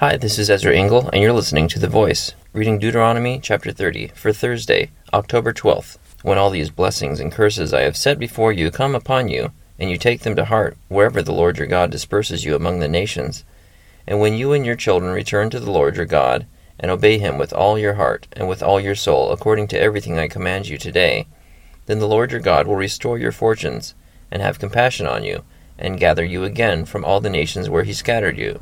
Hi, this is Ezra Engel, and you're listening to The Voice, reading Deuteronomy chapter 30 for Thursday, October 12th. When all these blessings and curses I have set before you come upon you, and you take them to heart wherever the Lord your God disperses you among the nations, and when you and your children return to the Lord your God, and obey him with all your heart and with all your soul, according to everything I command you today, then the Lord your God will restore your fortunes, and have compassion on you, and gather you again from all the nations where he scattered you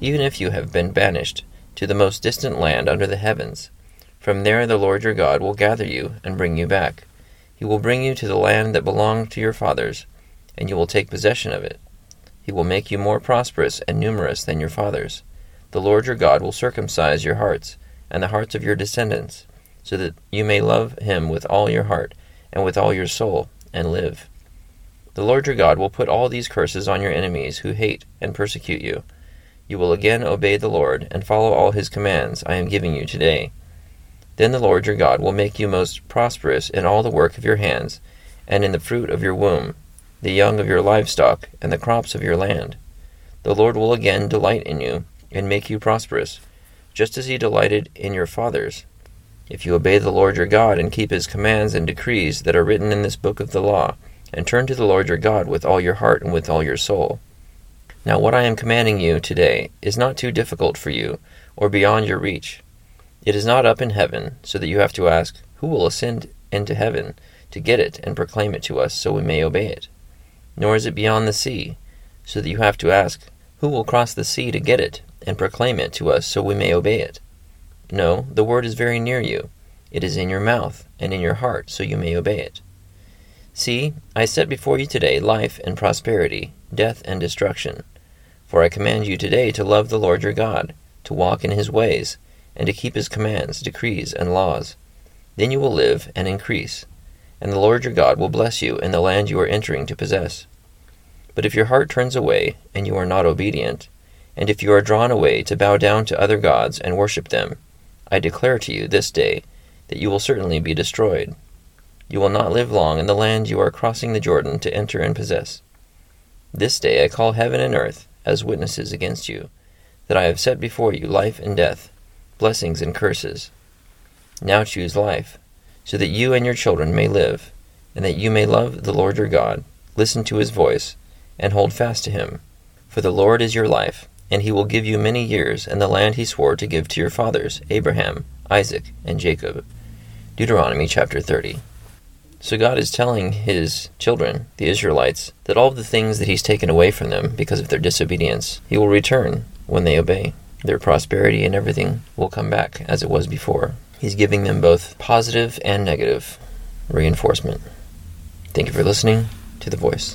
even if you have been banished to the most distant land under the heavens. From there the Lord your God will gather you and bring you back. He will bring you to the land that belonged to your fathers, and you will take possession of it. He will make you more prosperous and numerous than your fathers. The Lord your God will circumcise your hearts and the hearts of your descendants, so that you may love him with all your heart and with all your soul, and live. The Lord your God will put all these curses on your enemies who hate and persecute you you will again obey the Lord, and follow all his commands I am giving you today. Then the Lord your God will make you most prosperous in all the work of your hands, and in the fruit of your womb, the young of your livestock, and the crops of your land. The Lord will again delight in you, and make you prosperous, just as he delighted in your fathers. If you obey the Lord your God, and keep his commands and decrees that are written in this book of the law, and turn to the Lord your God with all your heart and with all your soul, now, what I am commanding you today is not too difficult for you, or beyond your reach. It is not up in heaven, so that you have to ask, Who will ascend into heaven to get it and proclaim it to us so we may obey it? Nor is it beyond the sea, so that you have to ask, Who will cross the sea to get it and proclaim it to us so we may obey it? No, the word is very near you. It is in your mouth and in your heart, so you may obey it. See, I set before you today life and prosperity, death and destruction. For I command you today to love the Lord your God, to walk in his ways, and to keep his commands, decrees, and laws. Then you will live and increase, and the Lord your God will bless you in the land you are entering to possess. But if your heart turns away, and you are not obedient, and if you are drawn away to bow down to other gods and worship them, I declare to you this day that you will certainly be destroyed. You will not live long in the land you are crossing the Jordan to enter and possess. This day I call heaven and earth as witnesses against you, that I have set before you life and death, blessings and curses. Now choose life, so that you and your children may live, and that you may love the Lord your God, listen to his voice, and hold fast to him. For the Lord is your life, and he will give you many years and the land he swore to give to your fathers, Abraham, Isaac, and Jacob. Deuteronomy chapter 30. So God is telling his children, the Israelites, that all the things that he's taken away from them because of their disobedience, he will return when they obey. Their prosperity and everything will come back as it was before. He's giving them both positive and negative reinforcement. Thank you for listening to The Voice.